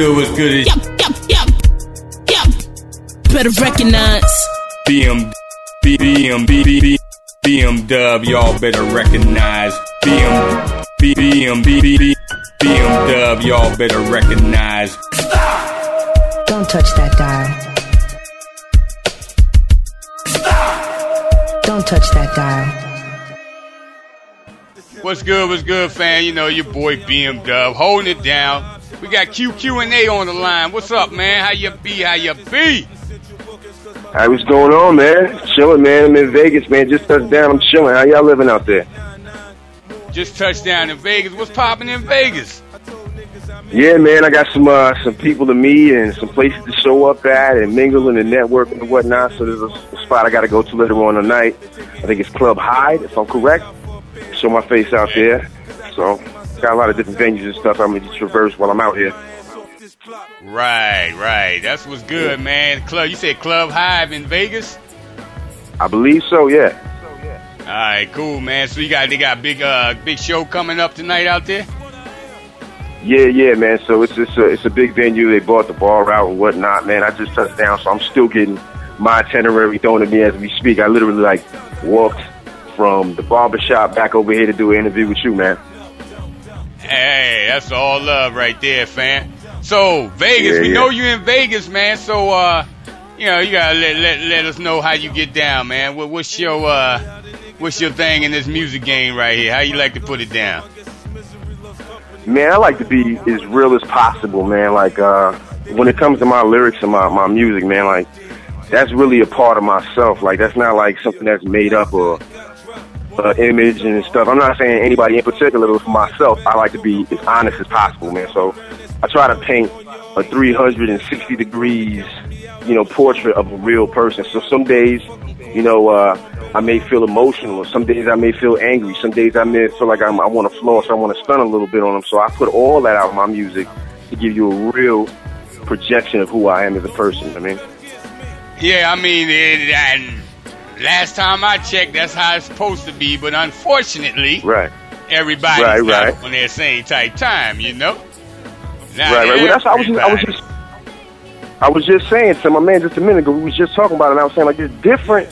Better recognize. What's good? What's good? Yup, yup, yup, yup. Better recognize. BM, BM, BM, BM Dub. Y'all better recognize. BM, BM, BM, BM Dub. Y'all better recognize. Don't touch that dial. Don't touch that dial. What's good? What's good, fan? You know your boy BM Dub holding it down. We got QQ and A on the line. What's up, man? How you be? How you be? Hey, what's going on, man? Chilling, man. I'm in Vegas, man. Just touched down. I'm chilling. How y'all living out there? Just touched down in Vegas. What's popping in Vegas? Yeah, man. I got some uh, some people to meet and some places to show up at and mingle and network and whatnot. So there's a, a spot I got to go to later on tonight. I think it's Club Hyde, if I'm correct. Show my face out there. So got a lot of different venues and stuff I'm gonna traverse while I'm out here. Right, right. That's what's good, man. Club. You said Club Hive in Vegas. I believe so. Yeah. All right, cool, man. So you got they got big uh big show coming up tonight out there. Yeah, yeah, man. So it's it's a it's a big venue. They bought the bar out and whatnot, man. I just touched down, so I'm still getting my itinerary thrown at me as we speak. I literally like walked from the barbershop back over here to do an interview with you, man. Hey, that's all love right there, fam. So Vegas, Yeah, we yeah. know you're in Vegas, man. So uh, you know you gotta let let let us know how you get down, man. What, what's your uh, what's your thing in this music game right here? How you like to put it down? Man, I like to be as real as possible, man. Like uh when it comes to my lyrics and my, my music, man, like that's really a part of myself. Like that's not like something that's made up or uh, image and stuff. I'm not saying anybody in particular, but for myself, I like to be as honest as possible, man. So I try to paint a 360 degrees, you know, portrait of a real person. So some days, you know, uh, I may feel emotional. Some days I may feel angry. Some days I may feel like I'm, I want to floss. I want to stun a little bit on them. So I put all that out in my music to give you a real projection of who I am as a person. I mean, Yeah, I mean, and last time I checked, that's how it's supposed to be. But unfortunately, right, everybody's Right, not right. on their same type time, you know. Not right, right. Well, that's I was just, I was just I was just saying to my man just a minute ago. We was just talking about it. and I was saying like there's different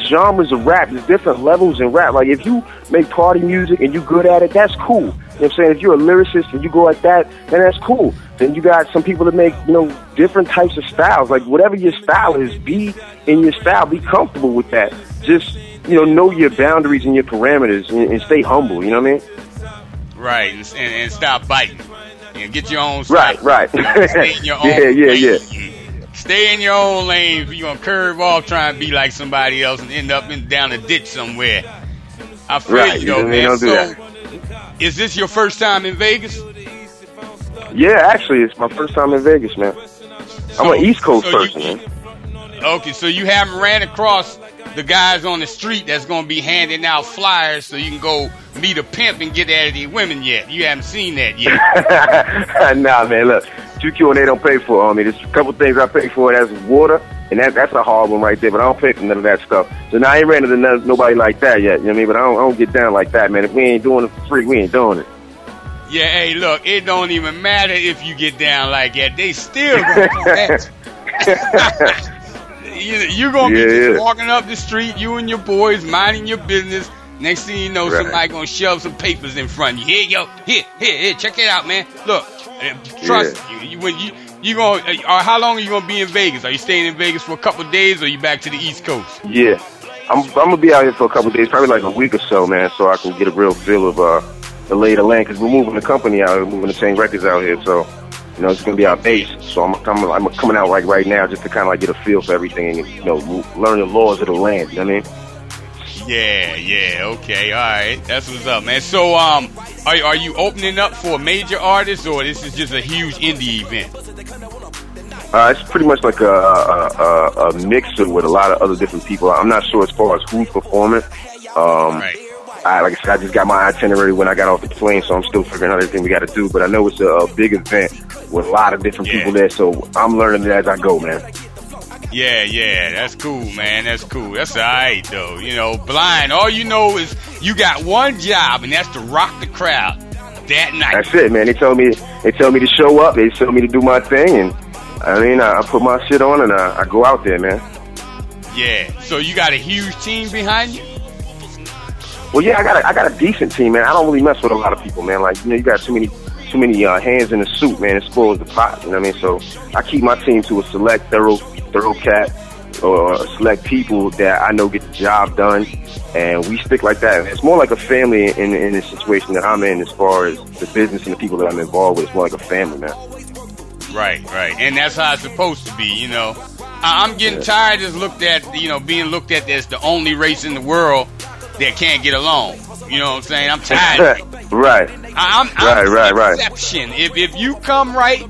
genres of rap. There's different levels in rap. Like if you make party music and you good at it, that's cool. You know what I'm saying? If you're a lyricist and you go like that, then that's cool. Then you got some people that make, you know, different types of styles. Like whatever your style is, be in your style. Be comfortable with that. Just, you know, know your boundaries and your parameters and, and stay humble. You know what I mean? Right, and, and, and stop biting. And get your own Right, style. right. You know, stay in your own Yeah, yeah, lane. yeah. Stay in your own lane. If you're gonna curve off trying to be like somebody else and end up in down a ditch somewhere. I feel Right, you know, man. don't do so, is this your first time in Vegas? Yeah, actually, it's my first time in Vegas, man. I'm an East Coast so you- person, man. Okay, so you haven't ran across the guys on the street that's gonna be handing out flyers so you can go meet a pimp and get at the women yet. You haven't seen that yet. nah, man, look, 2Q and they don't pay for it me. There's a couple things I pay for. That's water, and that, that's a hard one right there. But I don't pick none of that stuff. So now I ain't ran into none, nobody like that yet. You know what I mean? But I don't, I don't get down like that, man. If we ain't doing it for free, we ain't doing it. Yeah, hey, look, it don't even matter if you get down like that. They still gonna come at you. you gonna be Yeah, just yeah. walking up the street, you and your boys minding your business. Next thing you know, Right. somebody gonna shove some papers in front of you. Here, yo, here, here, here, check it out, man. Look, trust you. you. When you you gonna, uh, how long are you gonna be in Vegas? Are you staying in Vegas for a couple days, or you back to the East Coast? Yeah, I'm, I'm gonna be out here for a couple days, probably like a week or so, man, so I can get a real feel of uh, the lay of the land. Because we're moving the company out, we're moving the same records out here, so you know it's gonna be our base. So I'm, I'm, I'm coming out like right now just to kind of like get a feel for everything and you know learn the laws of the land. You know what I mean? Yeah, yeah, okay, all right, that's what's up, man. So, um, are are you opening up for a major artist, or this is just a huge indie event? Uh, it's pretty much like a, a, a, a mixer with a lot of other different people. I'm not sure as far as who's performing. Um, Right. I, like I said, I just got my itinerary when I got off the plane, so I'm still figuring out everything we got to do. But I know it's a, a big event with a lot of different Yeah. people there, so I'm learning it as I go, man. Yeah, yeah, that's cool, man. That's cool. That's all right, though. You know, blind. All you know is you got one job, and that's to rock the crowd that night. That's it, man. They told me, they told me to show up. They told me to do my thing, and I mean, I, I put my shit on and I, I go out there, man. Yeah. So you got a huge team behind you. Well, yeah, I got a, I got a decent team, man. I don't really mess with a lot of people, man. Like you know, you got too many too many uh, hands in the soup, man. It spoils the pot. You know what I mean? So I keep my team to a select, thorough, thorough cat or select people that I know get the job done, and we stick like that. It's more like a family in in the situation that I'm in, as far as the business and the people that I'm involved with. It's more like a family, man. Right, right, and that's how it's supposed to be. You know, I'm getting tired of looked at, you know, being looked at as the only race in the world that can't get along. You know what I'm saying? I'm tired. right. I'm, I'm Right, right, right. exception. If if you come right,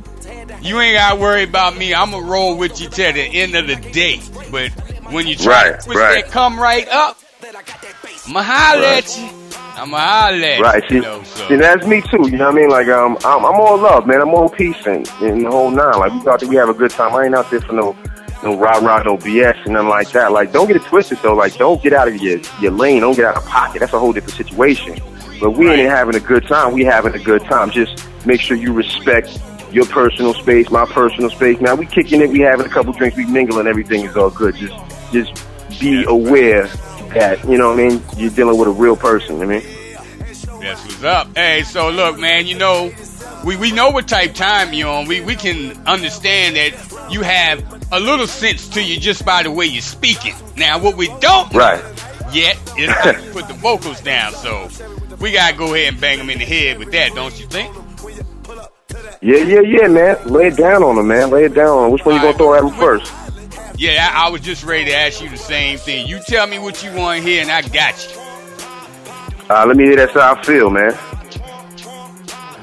you ain't gotta worry about me. I'm gonna roll with you till the end of the day. But when you try Right, to twist right. that come right up, I'ma holler Right. at you. I'ma holler at Right, you. know, so. see, that's me too. You know what I mean? Like, um, I'm, I'm all love, man. I'm all peace and, and the whole nine. Like, we thought that we have a good time. I ain't out there for no, no rah rah, no BS and nothing like that. Like, don't get it twisted though. Like, don't get out of your your lane. Don't get out of pocket. That's a whole different situation. But we ain't having a good time. We having a good time. Just make sure you respect your personal space, my personal space. Now we kicking it. We having a couple drinks. We mingling. Everything is all good. Just, just be aware that you know what I mean. You're dealing with a real person. I mean. That's what's up. Hey, so look, man, you know, we, we know what type time you're on. We we can understand that you have a little sense to you just by the way you're speaking. Now, what we don't Right. yet is put the vocals down. So we gotta go ahead and bang them in the head with that, don't you think? Yeah, yeah, yeah, man. Lay it down on him, man. Lay it down on him. Which one you gonna throw at him first? Yeah, I, I was just ready to ask you the same thing. You tell me what you want here, and I got you. Uh, let me hear that's how I feel, man.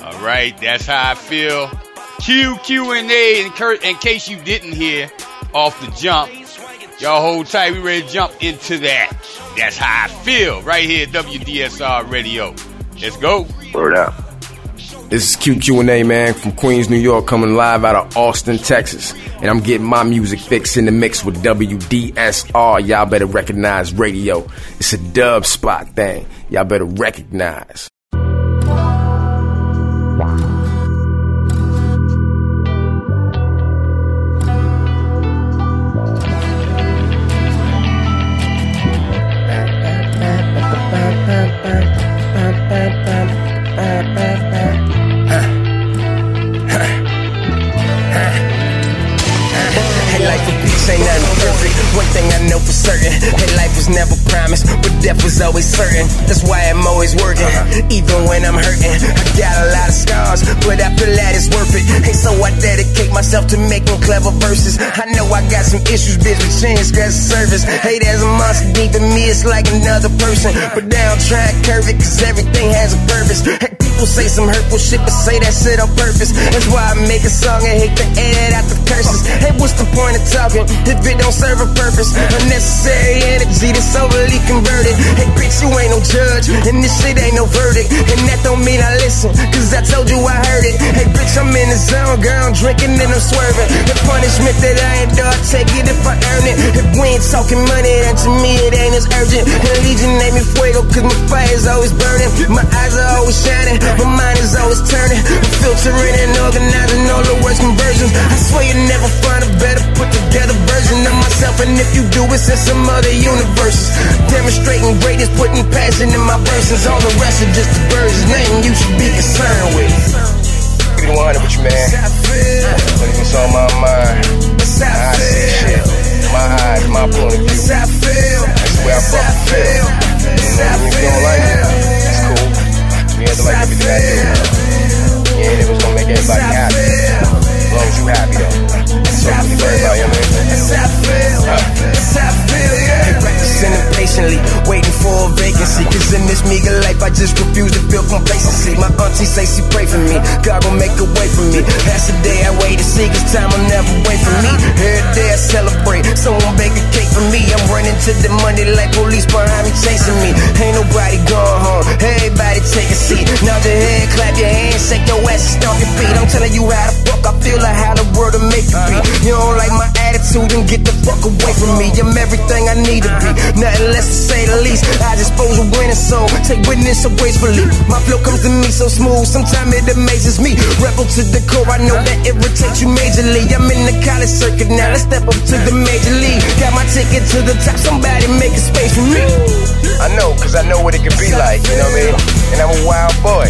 All right, that's how I feel. Q Q and A. In, cur- in case you didn't hear off the jump, y'all hold tight. We ready to jump into that. That's how I feel right here, at WDSR Radio. Let's go. Word out. This is QQ&A, man, from Queens, New York, coming live out of Austin, Texas. And I'm getting my music fix in the mix with WDSR. Y'all better recognize radio. It's a dub spot thing. Y'all better recognize. Of ain't nothing perfect. One thing I know for certain, hey, life was never promised, but death was always certain. That's why I'm always working, even when I'm hurting. I got a lot of scars, but I feel that it's worth it. Hey, so I dedicate myself to making clever verses. I know I got some issues, bitch, but scratch the surface. Hey, there's a monster deep in me, it's like another person. But now I'm trying to curve it, cause everything has a purpose. People say some hurtful shit, but say that shit on purpose. That's why I make a song and hate to edit out the curses. Hey, what's the point of talking if it don't serve a purpose? Unnecessary energy that's overly converted. Hey, bitch, you judge, and this shit ain't no verdict. And that don't mean I listen, cause I told you I heard it. Hey, bitch, I'm in the zone, girl, I'm drinking and I'm swerving. The punishment that I endure, take it if I earn it. If we ain't talking money, then to me it ain't as urgent. And Legion name me fuego, cause my fire's always burning. My eyes are always shining, my mind is always turning. I'm filtering and organizing all the worst conversions. I swear you never find a better put together version of myself. And if you do, it's in some other universes. Demonstrating greatness, putting passion in my verses. All the rest are just the birds' name you should be concerned with. Keep it 100 with you, man. But it's on my mind. I see shit. My eyes, my point of view. That's the way I fucking feel. You know, if you don't like it, it's cool. You have to like everything I do. You ain't ever gonna make everybody happy. As long as you happy, though. So, you worry about you, man. Practicing impatiently, waiting for a vacancy. Cause in this meager life, I just refuse to feel complacency. My auntie say she pray for me. God gon' make a way for me. That's the day I wait to see, cause time will never wait for me. Every day I celebrate. Someone bake a cake for me. I'm running to the money like police behind me chasing me. Ain't nobody going home. Everybody take a seat. Now the head, clap your hands, shake your ass, and stomp your feet. I'm telling you how the fuck I feel, like how the world will make you be. You don't like my attitude. and get the fuck away from me. I'm everything I need to be, nothing less to say the least. I just pose a winning soul, take witness so gracefully. My flow comes to me so smooth, sometimes it amazes me. Rebel to the core, I know that irritates you majorly. I'm in the college circuit now, let's step up to the major league. Got my ticket to the top, somebody make a space for me. I know, cause I know what it could be like, you know what I mean? And I'm a wild boy.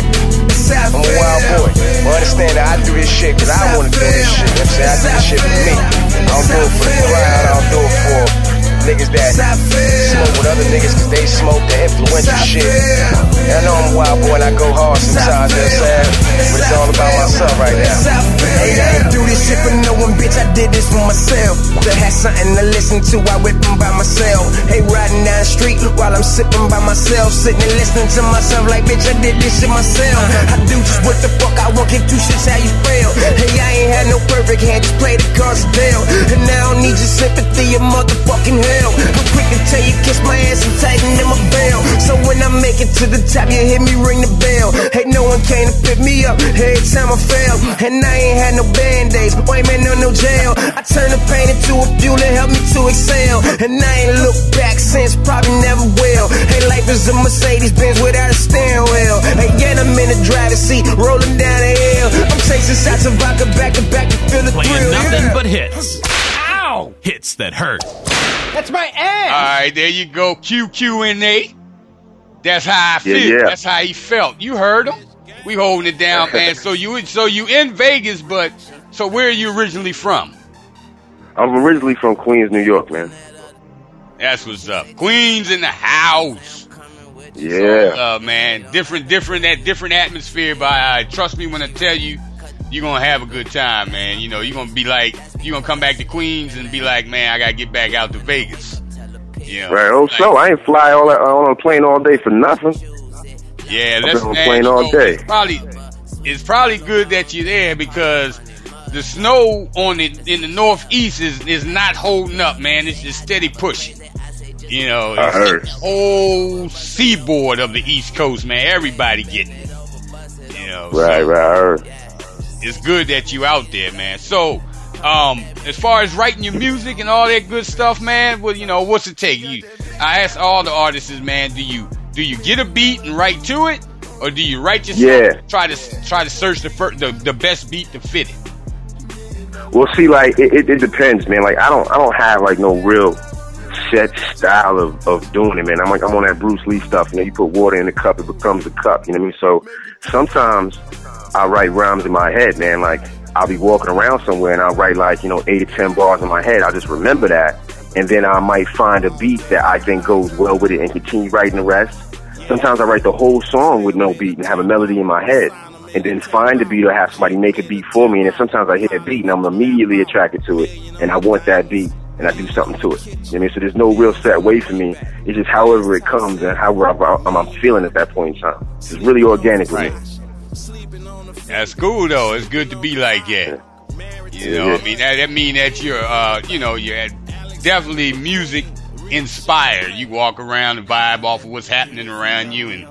I'm a wild boy. But understand that I do this shit cause I wanna do this shit. You know what I'm saying? I do this shit for me. I don't do it for the crowd, I don't do it for niggas that smoke with other niggas cause they smoke the influential shit. And I know I'm a wild boy and I go hard sometimes, you know what I'm saying? But it's all about myself right now. Hey, I ain't do this shit for no one, bitch. I did this for myself. To have something to listen to, I whippin' by myself. Hey, riding down the street while I'm sipping by myself. Sitting and listening to myself like, bitch, I did this shit myself. I do just what the fuck I want, give two shits how you feel. Hey, I ain't had no perfect hand, just play the cards dealt. And now I don't need your sympathy or motherfucking hell. I'm quick to tell you, kiss my ass and tighten in my belt. So when I make it to the top, you hear me ring the bell. Hey, no one came to pick me up every time I fell. And I ain't had no band-aids, wait man, no, no jail. I turned the pain into a fuel that helped me to excel. And I ain't looked back since, probably never will. Hey, life is a Mercedes Benz without a steering wheel. Hey, yeah, I'm in the driver's seat, rolling down the hill. I'm chasing shots of vodka back to back to feel the Playing thrill. nothing yeah. but hits. Ow! Hits that hurt. That's my ass. All right, there you go. QQNA. That's how I feel. yeah. That's how he felt. You heard him. We holding it down, man. So you so you in Vegas, but so where are you originally from? I'm originally from Queens, New York, man. That's what's up. Queens in the house. Yeah. Uh, man, different, different, that different atmosphere. But uh, trust me when I tell you, you're gonna have a good time, man. You know, you're gonna be like, you're gonna come back to Queens and be like, man, I gotta get back out to Vegas. You know, Right. Oh, like- so I ain't fly all that, on a plane all day for nothing. Yeah, been on a plane all day. It's probably it's probably good that you're there because the snow on it in the northeast is is not holding up, man. It's just steady pushing. You know, I it's heard. the whole seaboard of the East Coast, man. Everybody getting it. You know, Right, so right. It's good that you out there, man. So, um, as far as writing your music and all that good stuff, man, well, you know, what's it take? You, I ask all the artists, man, do you do you get a beat and write to it, or do you write yourself? Yeah. Try to try to search the fir- the the best beat to fit it. Well, see, like it, it, it depends, man. Like I don't, I don't have like no real set style of, of doing it, man. I'm like I'm on that Bruce Lee stuff. You know, you put water in the cup, it becomes a cup. You know what I mean? So sometimes I write rhymes in my head, man. Like I'll be walking around somewhere and I'll write like you know eight or ten bars in my head. I'll just remember that, and then I might find a beat that I think goes well with it and continue writing the rest. Sometimes I write the whole song with no beat and have a melody in my head. And then find a beat or have somebody make a beat for me. And then sometimes I hear a beat and I'm immediately attracted to it. And I want that beat and I do something to it. You know what I mean? So there's no real set way for me. It's just however it comes and however I'm, I'm feeling at that point in time. It's really organic Right. That's cool though. It's good to be like that. You know, Yeah. I mean that that mean that you're uh, you know, you're definitely music inspired. You walk around and vibe off of what's happening around you and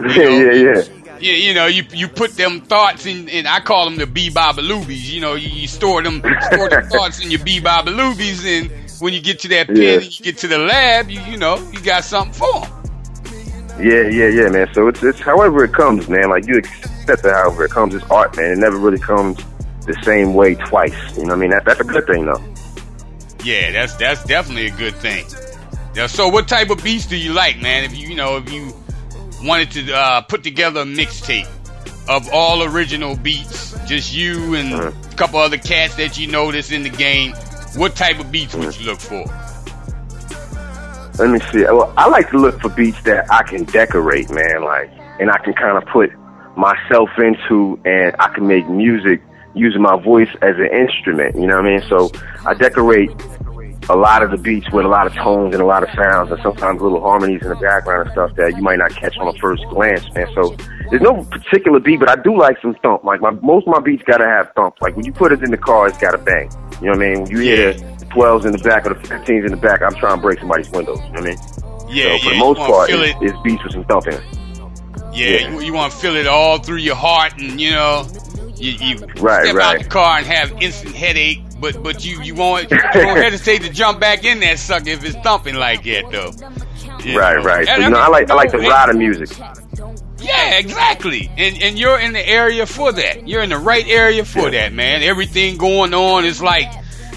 yeah, yeah, yeah. Yeah, you know, you you put them thoughts in, and I call them the bee babaloobies. You know, you, you store them store the thoughts in your bee babaloobies, and when you get to that pen Yeah. and you get to the lab, you you know, you got something for 'em. Yeah, yeah, yeah, man. So it's it's however it comes, man. Like you accept it however it comes. It's art, man. It never really comes the same way twice. You know what I mean? That, that's a good thing, though. Yeah, that's that's definitely a good thing. Yeah, so what type of beats do you like, man? If you you know if you wanted to uh, put together a mixtape of all original beats, just you and a couple other cats that you know that's in the game, what type of beats would you look for? Let me see. Well, I like to look for beats that I can decorate, man. Like, and I can kind of put myself into, and I can make music using my voice as an instrument. You know what I mean? So I decorate a lot of the beats with a lot of tones and a lot of sounds, and sometimes little harmonies in the background and stuff that you might not catch on a first glance, man. So there's no particular beat, but I do like some thump. Like my most of my beats gotta have thump. Like when you put it in the car, it's gotta bang. You know what I mean? When you hear the 12s in the back or the 15s in the back, I'm trying to break somebody's windows. You know what I mean? Yeah, so for yeah, the most part, feel it's, it's beats with some thump in it. Yeah, Yeah. you, you want to feel it all through your heart, and you know, you, you Right, step out the car and have instant headache but but you you won't you don't hesitate to jump back in that sucker if it's thumping like that though. You Right, know? right. So, know, mean, I like I like the no, of music. Yeah, exactly. And and you're in the area for that. You're in the right area for Yeah. that, man. Everything going on is like,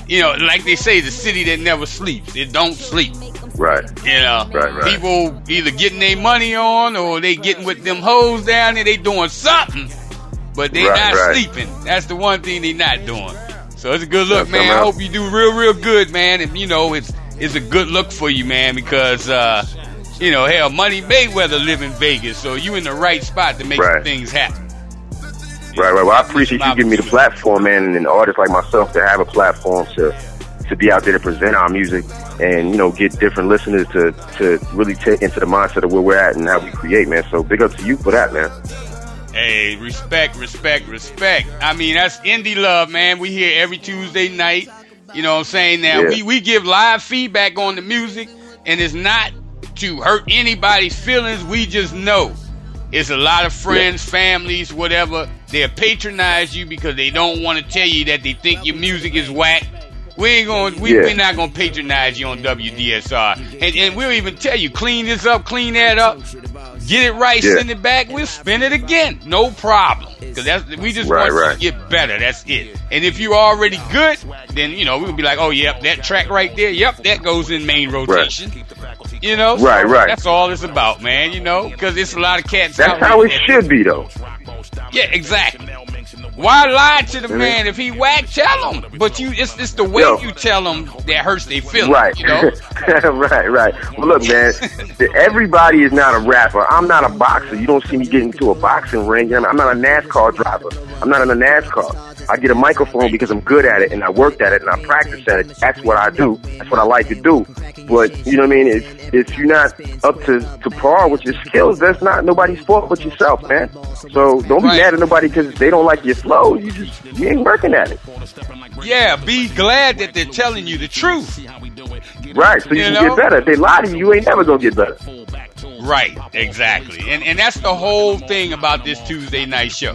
you know, like they say, the city that never sleeps. It don't sleep. Right. You know, Right, right. people either getting their money on or they getting with them hoes down there. They doing something, but they Right, not sleeping. That's the one thing they not doing. So it's a good look, That's man. I hope you do real, real good, man. And you know, it's it's a good look for you, man, because uh, you know, hell, Money Mayweather live in Vegas, so you in the right spot to make some things happen. Right, right. Well, I appreciate you giving me the platform, man, and an artist like myself to have a platform to to be out there to present our music and you know get different listeners to to really take into the mindset of where we're at and how we create, man. So big up to you for that, man. Hey, respect, respect, respect. I mean, that's indie love, man. We here every Tuesday night. You know what I'm saying? Now, Yeah. we, we give live feedback on the music, and it's not to hurt anybody's feelings. We just know it's a lot of friends, families, whatever. They'll patronize you because they don't want to tell you that they think your music is whack. We ain't going. We, Yeah. We're not going to patronize you on WDSR, and and we'll even tell you clean this up, clean that up, get it right, Yeah. send it back. We'll spin it again, no problem. Because that's we just Right, want you right. to get better. That's it. And if you're already good, then you know we'll be like, oh yep, that track right there, yep, that goes in main rotation. You know, So Right, right. That's all it's about, man. You know, because it's a lot of cats. out That's how it should be, though. yeah, exactly. Why lie to the Mhm. man if he whack? Tell him. But you, it's it's the way Yo. you tell him that hurts their feelings. Right. You know. right, right. Well, look, man, everybody is not a rapper. I'm not a boxer. You don't see me get into a boxing ring. I'm not a NASCAR driver. I'm not in a NASCAR. I get a microphone because I'm good at it and I worked at it and I practiced at it. That's what I do. That's what I like to do. But you know what I mean? If if you're not up to, to par with your skills, that's not nobody's fault but yourself, man. So don't be Right. mad at nobody because they don't like your flow. You just you ain't working at it. Yeah, be glad that they're telling you the truth. Right, so you, You can know? get better. If they lie to you, you ain't never gonna get better. Right, exactly. And and that's the whole thing about this Tuesday night show.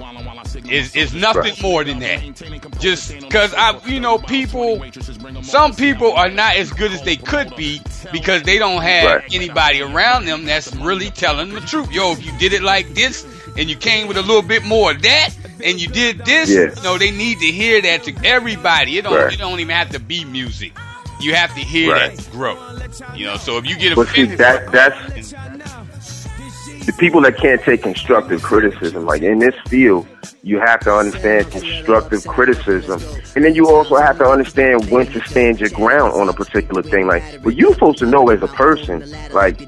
Is is nothing Right. more than that. Just because I, you know, people, some people are not as good as they could be because they don't have Right. anybody around them that's really telling the truth. Yo, if you did it like this and you came with a little bit more of that and you did this, Yeah. you know, they need to hear that to everybody. It don't Right. it don't even have to be music. You have to hear Right. that grow. You know, so if you get see, that that's the people that can't take constructive criticism. Like in this field, you have to understand constructive criticism, and then you also have to understand when to stand your ground on a particular thing. Like, but you're supposed to know as a person, like,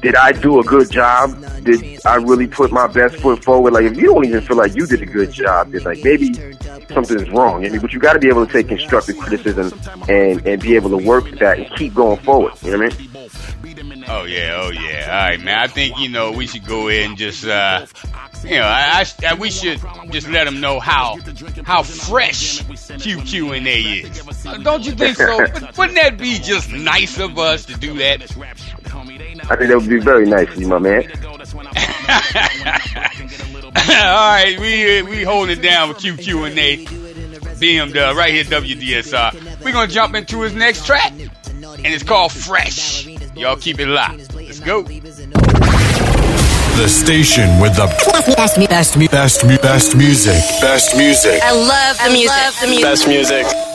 did I do a good job? Did I really put my best foot forward? Like, if you don't even feel like you did a good job, then like maybe something's wrong. I mean, but you got to be able to take constructive criticism and and be able to work that and keep going forward. You know what I mean? Oh yeah, oh yeah. All right, man. I think you know we should go in and just, uh, you know, I, I, I we should just let them know how how fresh QQ and A is. Uh, Don't you think so? Wouldn't wouldn't that be just nice of us to do that? I think that would be very nice of you, my man. All right, we we holding it down with QQ and A. BM right here, WDSR. We're gonna jump into his next track, and it's called Fresh. Y'all keep it locked. Let's go. The station with the best, me, best, me, best, best music. Best music. I love the music. the music. Best music.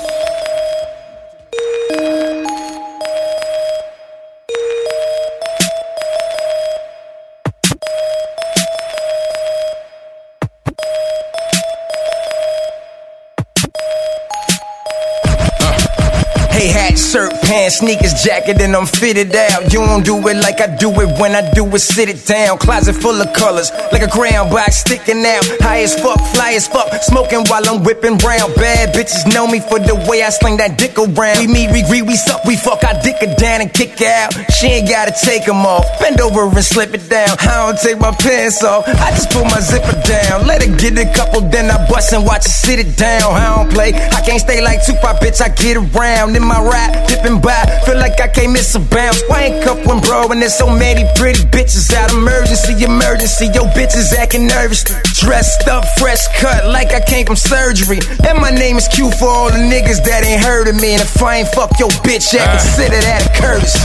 Sneakers, jacket, and I'm fitted out. You don't do it like I do it when I do it, sit it down. Closet full of colors, like a crayon box sticking out. High as fuck, fly as fuck, smoking while I'm whipping brown. Bad bitches know me for the way I sling that dick around. We meet, we greet, we suck, we fuck, I dick her down and kick out. She ain't gotta take 'em off, bend over and slip it down. I don't take my pants off, I just pull my zipper down. Let her get a couple, then I bust and watch her sit it down. I don't play, I can't stay like Tupac, bitch, I get around. In my rap, dipping by. Feel like I can't miss a bounce. Wank up when bro, and there's so many pretty bitches out. Emergency, emergency. Yo, bitches acting nervous. Dressed up, fresh cut, like I came from surgery. And my name is Q for all the niggas that ain't heard of me. And if I ain't fuck your bitch, I consider that a courtesy.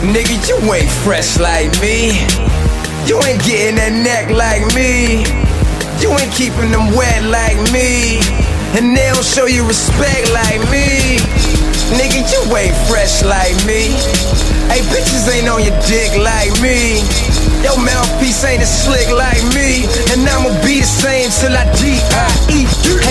Nigga, you ain't fresh like me. You ain't getting that neck like me. You ain't keeping them wet like me. And they don't show you respect like me. Nigga, you ain't fresh like me. Hey, bitches ain't on your dick like me. Your mouthpiece ain't as slick like me. And I'ma be the same till I D-I-E.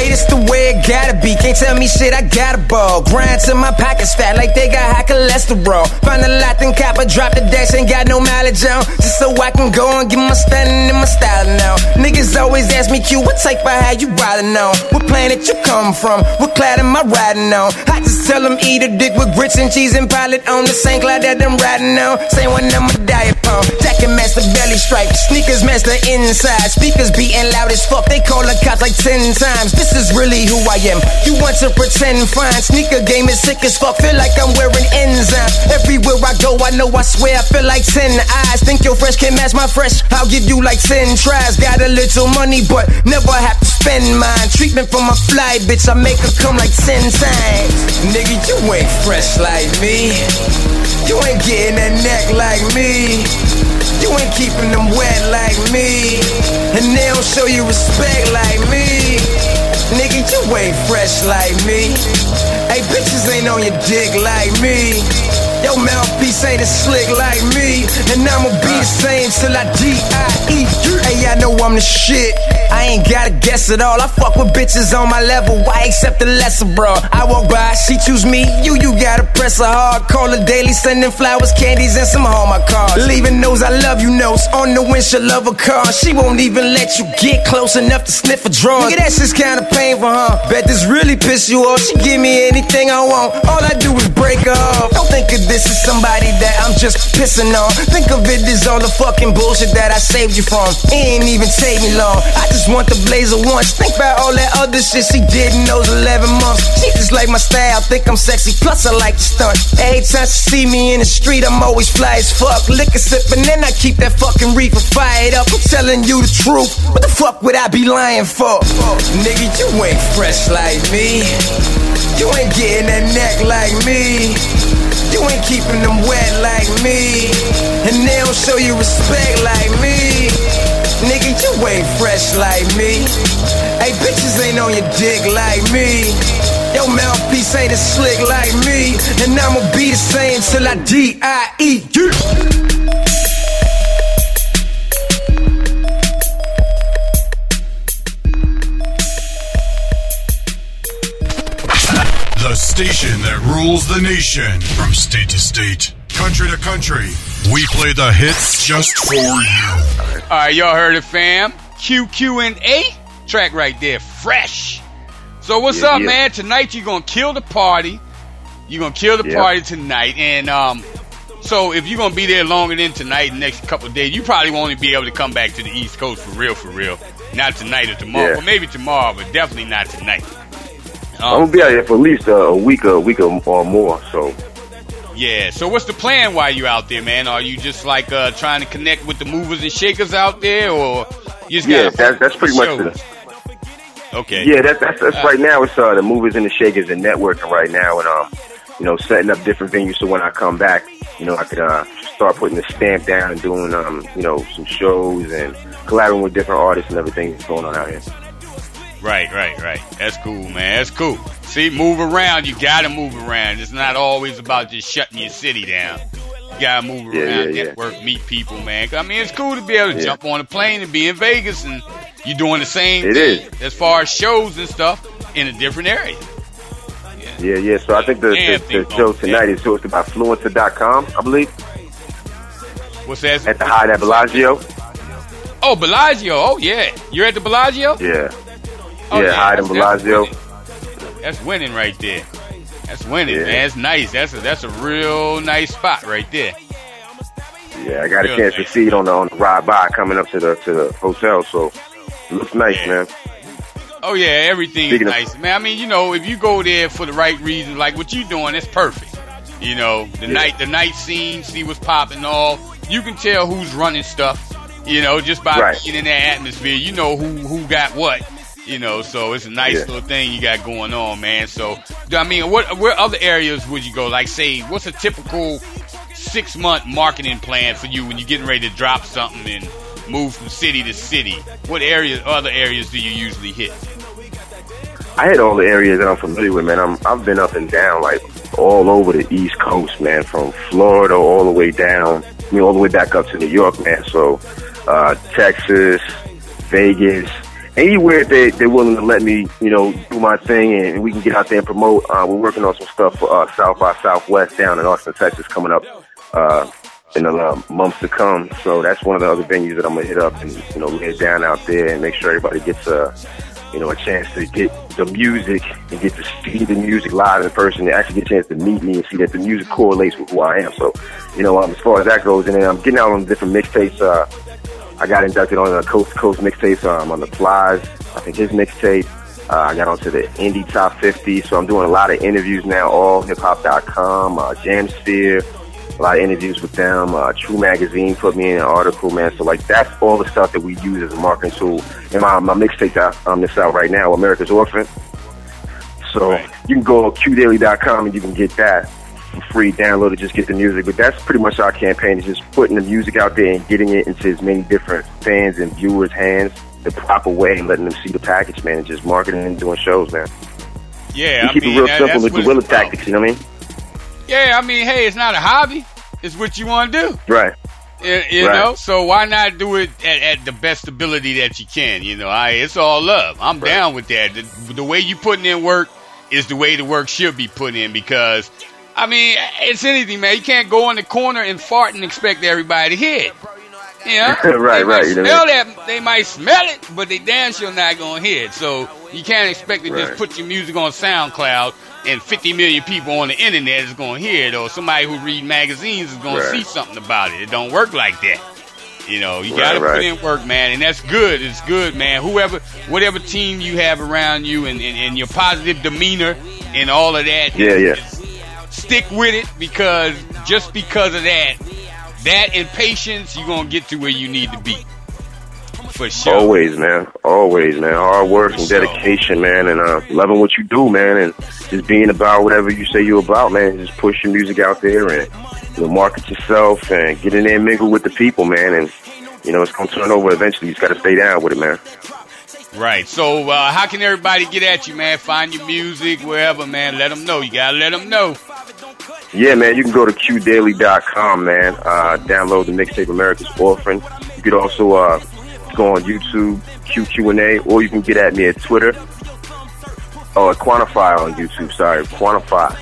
This the way it gotta be. Can't tell me shit, I gotta ball. Grind till my pockets fat like they got high cholesterol. Find a lot, then copper, drop the dash, ain't got no mileage on. Just so I can go and get my stunning and my style now. Niggas always ask me, Q, what type of how you riding on? What planet you come from? What cloud am I riding on? I just tell them eat a dick with grits and cheese and pilot on the same cloud that I'm riding on. Same one I'm a diet pump. Jacket master belly stripe. Sneakers master inside. Speakers beating loud as fuck. They call the cops like 10 times. This is really who I am. You want to pretend fine. Sneaker game is sick as fuck. Feel like I'm wearing enzymes. Everywhere I go, I know I swear I feel like 10 eyes. Think your fresh can match my fresh. I'll give you like 10 tries. Got a little money, but never have to spend mine. Treatment for my fly, bitch. I make her come like 10 times. Nigga, you ain't fresh like me. You ain't getting that neck like me. You ain't keeping them wet like me. And they don't show you respect like me. You ain't fresh like me. Hey, bitches ain't on your dick like me. Your mouthpiece ain't as slick like me. And I'ma be the same till I D-I-E. Hey, I know I'm the shit. I ain't gotta guess at all. I fuck with bitches on my level. Why accept the lesser, bro? I walk by, she choose me. You, you gotta press her hard. Call her daily, sending flowers, candies, and some Hallmark cards. Leaving those I love you notes on the windshield of a car. She won't even let you get close enough to sniff a drawer. Nigga, that shit's kinda painful, huh? Bet this really piss you off. She give me anything I want. All I do is break her off. Don't think of this as somebody that I'm just pissing on. Think of it as all the fucking bullshit that I saved you from. It ain't even take me long. I just want the blazer once. Think about all that other shit she did in those 11 months. She just like my style. Think I'm sexy. Plus, I like to stunt. Every time she see me in the street, I'm always fly as fuck. Liquor sipping, then I keep that fucking reefer fired up. I'm telling you the truth. What the fuck would I be lying for? Nigga, you ain't fresh like me. You ain't getting that neck like me. You ain't keeping them wet like me. And they don't show you respect like me. Nigga, you ain't fresh like me. Hey, bitches ain't on your dick like me. Your mouthpiece ain't as slick like me. And I'ma be the same till I D-I-E. Yeah. The station that rules the nation. From state to state, country to country, we play the hits just for you. All right, y'all heard it, fam. QQ and A track right there, fresh. So what's Yeah, up, yeah. man? Tonight you're gonna kill the party. You're gonna kill the Yeah. party tonight, and um, so if you're gonna be there longer than tonight, the next couple of days, you probably won't be able to come back to the East Coast for real, for real. Not tonight or tomorrow, Yeah. or maybe tomorrow, but definitely not tonight. I'm Um, gonna be out here for at least a, a week, a week or, or more. So Yeah. So what's the plan while you out there, man? Are you just like uh, trying to connect with the movers and shakers out there, or you just yeah, that's pretty much the, Okay. yeah. That's that's, that's Uh, right now. It's uh, the movers and the shakers and networking right now, and um, you know, setting up different venues so when I come back, you know, I could uh start putting the stamp down and doing um, you know, some shows and collaborating with different artists and everything that's going on out here. Right, right, right. That's cool, man. That's cool. See, move around. You gotta move around. It's not always about just shutting your city down. You gotta move around, yeah, yeah. network, meet people, man. I mean, it's cool to be able to Yeah. jump on a plane and be in Vegas, and you're doing the same It thing is. as far as shows and stuff in a different area. Yeah, yeah. So I think the, the, the show on- tonight is hosted by Fluencer.com, I believe, What's that? at the Hyde at Bellagio. Oh, Bellagio. Oh, yeah. You're at the Bellagio? Yeah, Oh, yeah, Hyde and Bellagio. That's winning right there. That's winning, Yeah. man. That's nice. That's a that's a real nice spot right there. Yeah, I got a Real chance to nice. see it on the on the ride by coming up to the to the hotel, so it looks nice, Yeah. man. Oh yeah, everything Speaking is of- nice, man. I mean, you know, if you go there for the right reasons, like what you're doing, that's perfect. You know, the night the night scene, see what's popping off. You can tell who's running stuff. You know, just by Right. being in that atmosphere, you know who who got what. You know, so it's a nice Yeah. little thing you got going on, man. So, I mean, what where other areas would you go? Like, say, what's a typical six month marketing plan for you when you're getting ready to drop something and move from city to city? What areas, other areas, do you usually hit? I hit all the areas that I'm familiar with, man. I'm I've been up and down like all over the East Coast, man, from Florida all the way down, I mean all the way back up to New York, man. So uh Texas, Vegas, anywhere they they're willing to let me, you know, do my thing and we can get out there and promote. Uh we're working on some stuff for uh South by Southwest down in Austin, Texas coming up uh in the uh, months to come. So that's one of the other venues that I'm gonna hit up and you know lay down out there and make sure everybody gets a you know a chance to get the music and get to see the music live in person and actually get a chance to meet me and see that the music correlates with who I am. So you know um, as far as that goes, and then I'm getting out on different mixtapes. Uh, I got inducted on a Coast to Coast mixtape um, on the Flies. I think his mixtape. Uh, I got onto the Indie Top 50, so I'm doing a lot of interviews now. AllHipHop.com, uh, Jamsphere, a lot of interviews with them. Uh, True Magazine put me in an article, man. So like that's all the stuff that we use as a marketing tool. And my my mixtape that um this out right now, America's Orphan. So Right. you can go to qdaily.com and you can get that for free. Download it, just get the music. But that's pretty much our campaign is just putting the music out there and getting it into as many different fans and viewers' hands the proper way and letting them see the package, man, and just marketing and doing shows, man. Yeah, we I keep mean, it real that- simple with guerrilla tactics, you know what I mean? Yeah, I mean, hey, it's not a hobby. It's what you want to do. Right. You, you Right. know, so why not do it at, at the best ability that you can? You know, I it's all love. I'm down with that. The, the way you putting in work is the way the work should be put in because, I mean, it's anything, man. You can't go in the corner and fart and expect everybody to hear it. You know? Right, they right, Might you know smell that, they might smell it, but they damn sure not gonna hear it. So you can't expect to just put your music on SoundCloud and 50 million people on the internet is gonna hear it, or somebody who read magazines is gonna Right. see something about it. It don't work like that. You know, you Right, gotta put in work, man, and that's good. It's good, man. Whoever, whatever team you have around you, and, and, and your positive demeanor and all of that, Yeah, yeah. Stick with it because just because of that, that and patience, you're gonna get to where you need to be. For sure. Always, man. Always, man. Hard work and For sure. dedication, man, and uh, loving what you do, man, and just being about whatever you say you're about, man. Just push your music out there and you know, market yourself and get in there and mingle with the people, man. And you know, it's gonna turn over eventually. You just gotta stay down with it, man. Right. So, uh, how can everybody get at you, man? Find your music wherever, man. Let them know. You gotta let them know. Yeah, man, you can go to qdaily.com, man. Uh, download the mixtape America's Orphan. You could also uh, go on YouTube, QQ&A, or you can get at me at Twitter. Oh, Quantify on YouTube, sorry. Quantify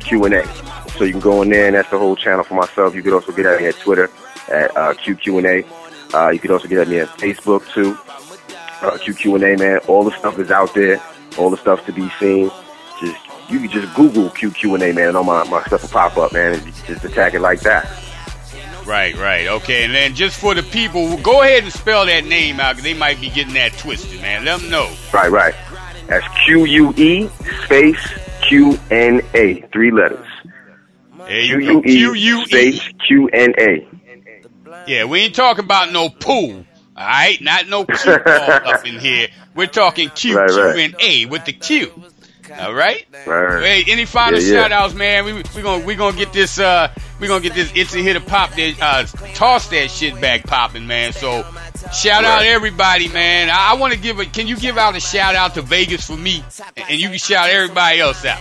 Q&A. So you can go in there, and that's the whole channel for myself. You could also get at me at Twitter at uh, QQ&A. Uh, you could also get at me at Facebook, too. Uh, QQ&A, man. All the stuff is out there. All the stuff to be seen. Just you can just Google QQ&A, man, and all my, my stuff will pop up, man, and just attack it like that. Right, right. Okay. And then just for the people, go ahead and spell that name out 'cause they might be getting that twisted, man. Let them know. Right, right. That's Q-U-E space Q-N-A. Three letters. There you go. Q-U-E Q-U-E. space Q-N-A. Yeah, we ain't talking about no pool. All right, not no Q ball up in here. We're talking Q, Right, Q, right. and A with the Q. All right. Right. Hey, any final Yeah, yeah. shout outs, man? We we gonna we gonna get this uh we gonna get this it's a hit to pop that uh toss that shit back popping, man. So shout out everybody, man. I, I want to give a can you give out a shout out to Vegas for me, and you can shout everybody else out.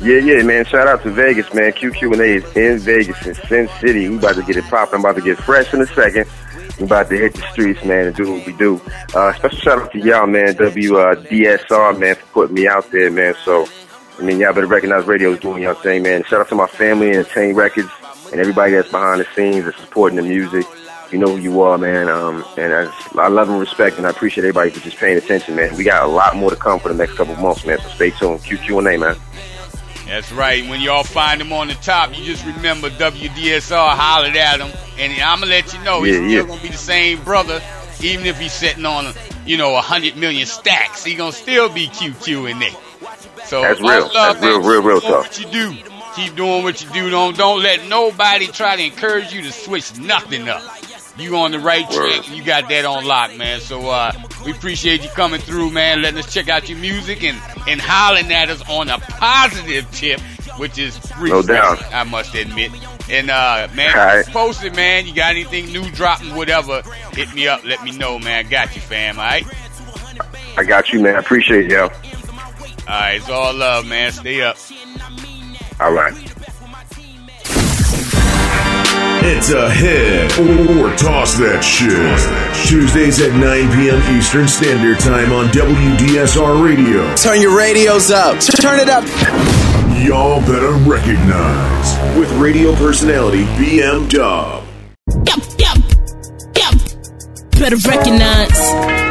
Yeah, yeah, man. Shout out to Vegas, man. QQ&A is in Vegas, in Sin City. We about to get it popping. I'm about to get fresh in a second. We about to hit the streets, man, and do what we do. Uh, special shout out to y'all, man. WDSR, man, for putting me out there, man. So, I mean, y'all better recognize radio is doing y'all thing, man. Shout out to my family and Tane Records and everybody that's behind the scenes that's supporting the music. You know who you are, man. Um, and I, just, I love and respect, and I appreciate everybody for just paying attention, man. We got a lot more to come for the next couple months, man. So stay tuned. QQ&A, man. That's right. When y'all find him on the top, you just remember WDSR hollered at him, and I'm gonna let you know he's Yeah, still gonna be the same brother, even if he's sitting on, you know, a hundred million stacks. He gonna still be QQ in there. So That's real. That's real, real, real talk. What you do, Keep doing what you do. Don't don't let nobody try to encourage you to switch nothing up. You on the right track. You got that on lock, man. So uh, we appreciate you coming through, man. Letting us check out your music and and hollering at us on a positive tip, which is No doubt. I must admit. And uh, man, right. post it, man. You got anything new dropping, whatever? Hit me up. Let me know, man. Got you, fam. All right. I got you, man. I appreciate you. All right. It's all love, man. Stay up. All right. It's a hit or toss that shit. Tuesdays at 9 p.m. Eastern Standard Time on WDSR Radio. Turn your radios up. Turn it up. Y'all better recognize with radio personality BM Dub. Yep, yep, yep. Better recognize.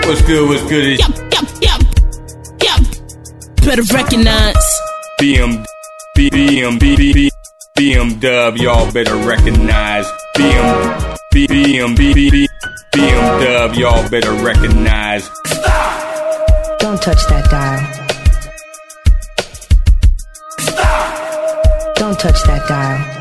What's good? What's good? Yep, yep, yep, yep. Better recognize. BM, B- BM, B- B- B- BM Dub, y'all better recognize. BM, BM, BM Dub, y'all better recognize. Don't touch that dial. Stop! Don't touch that dial.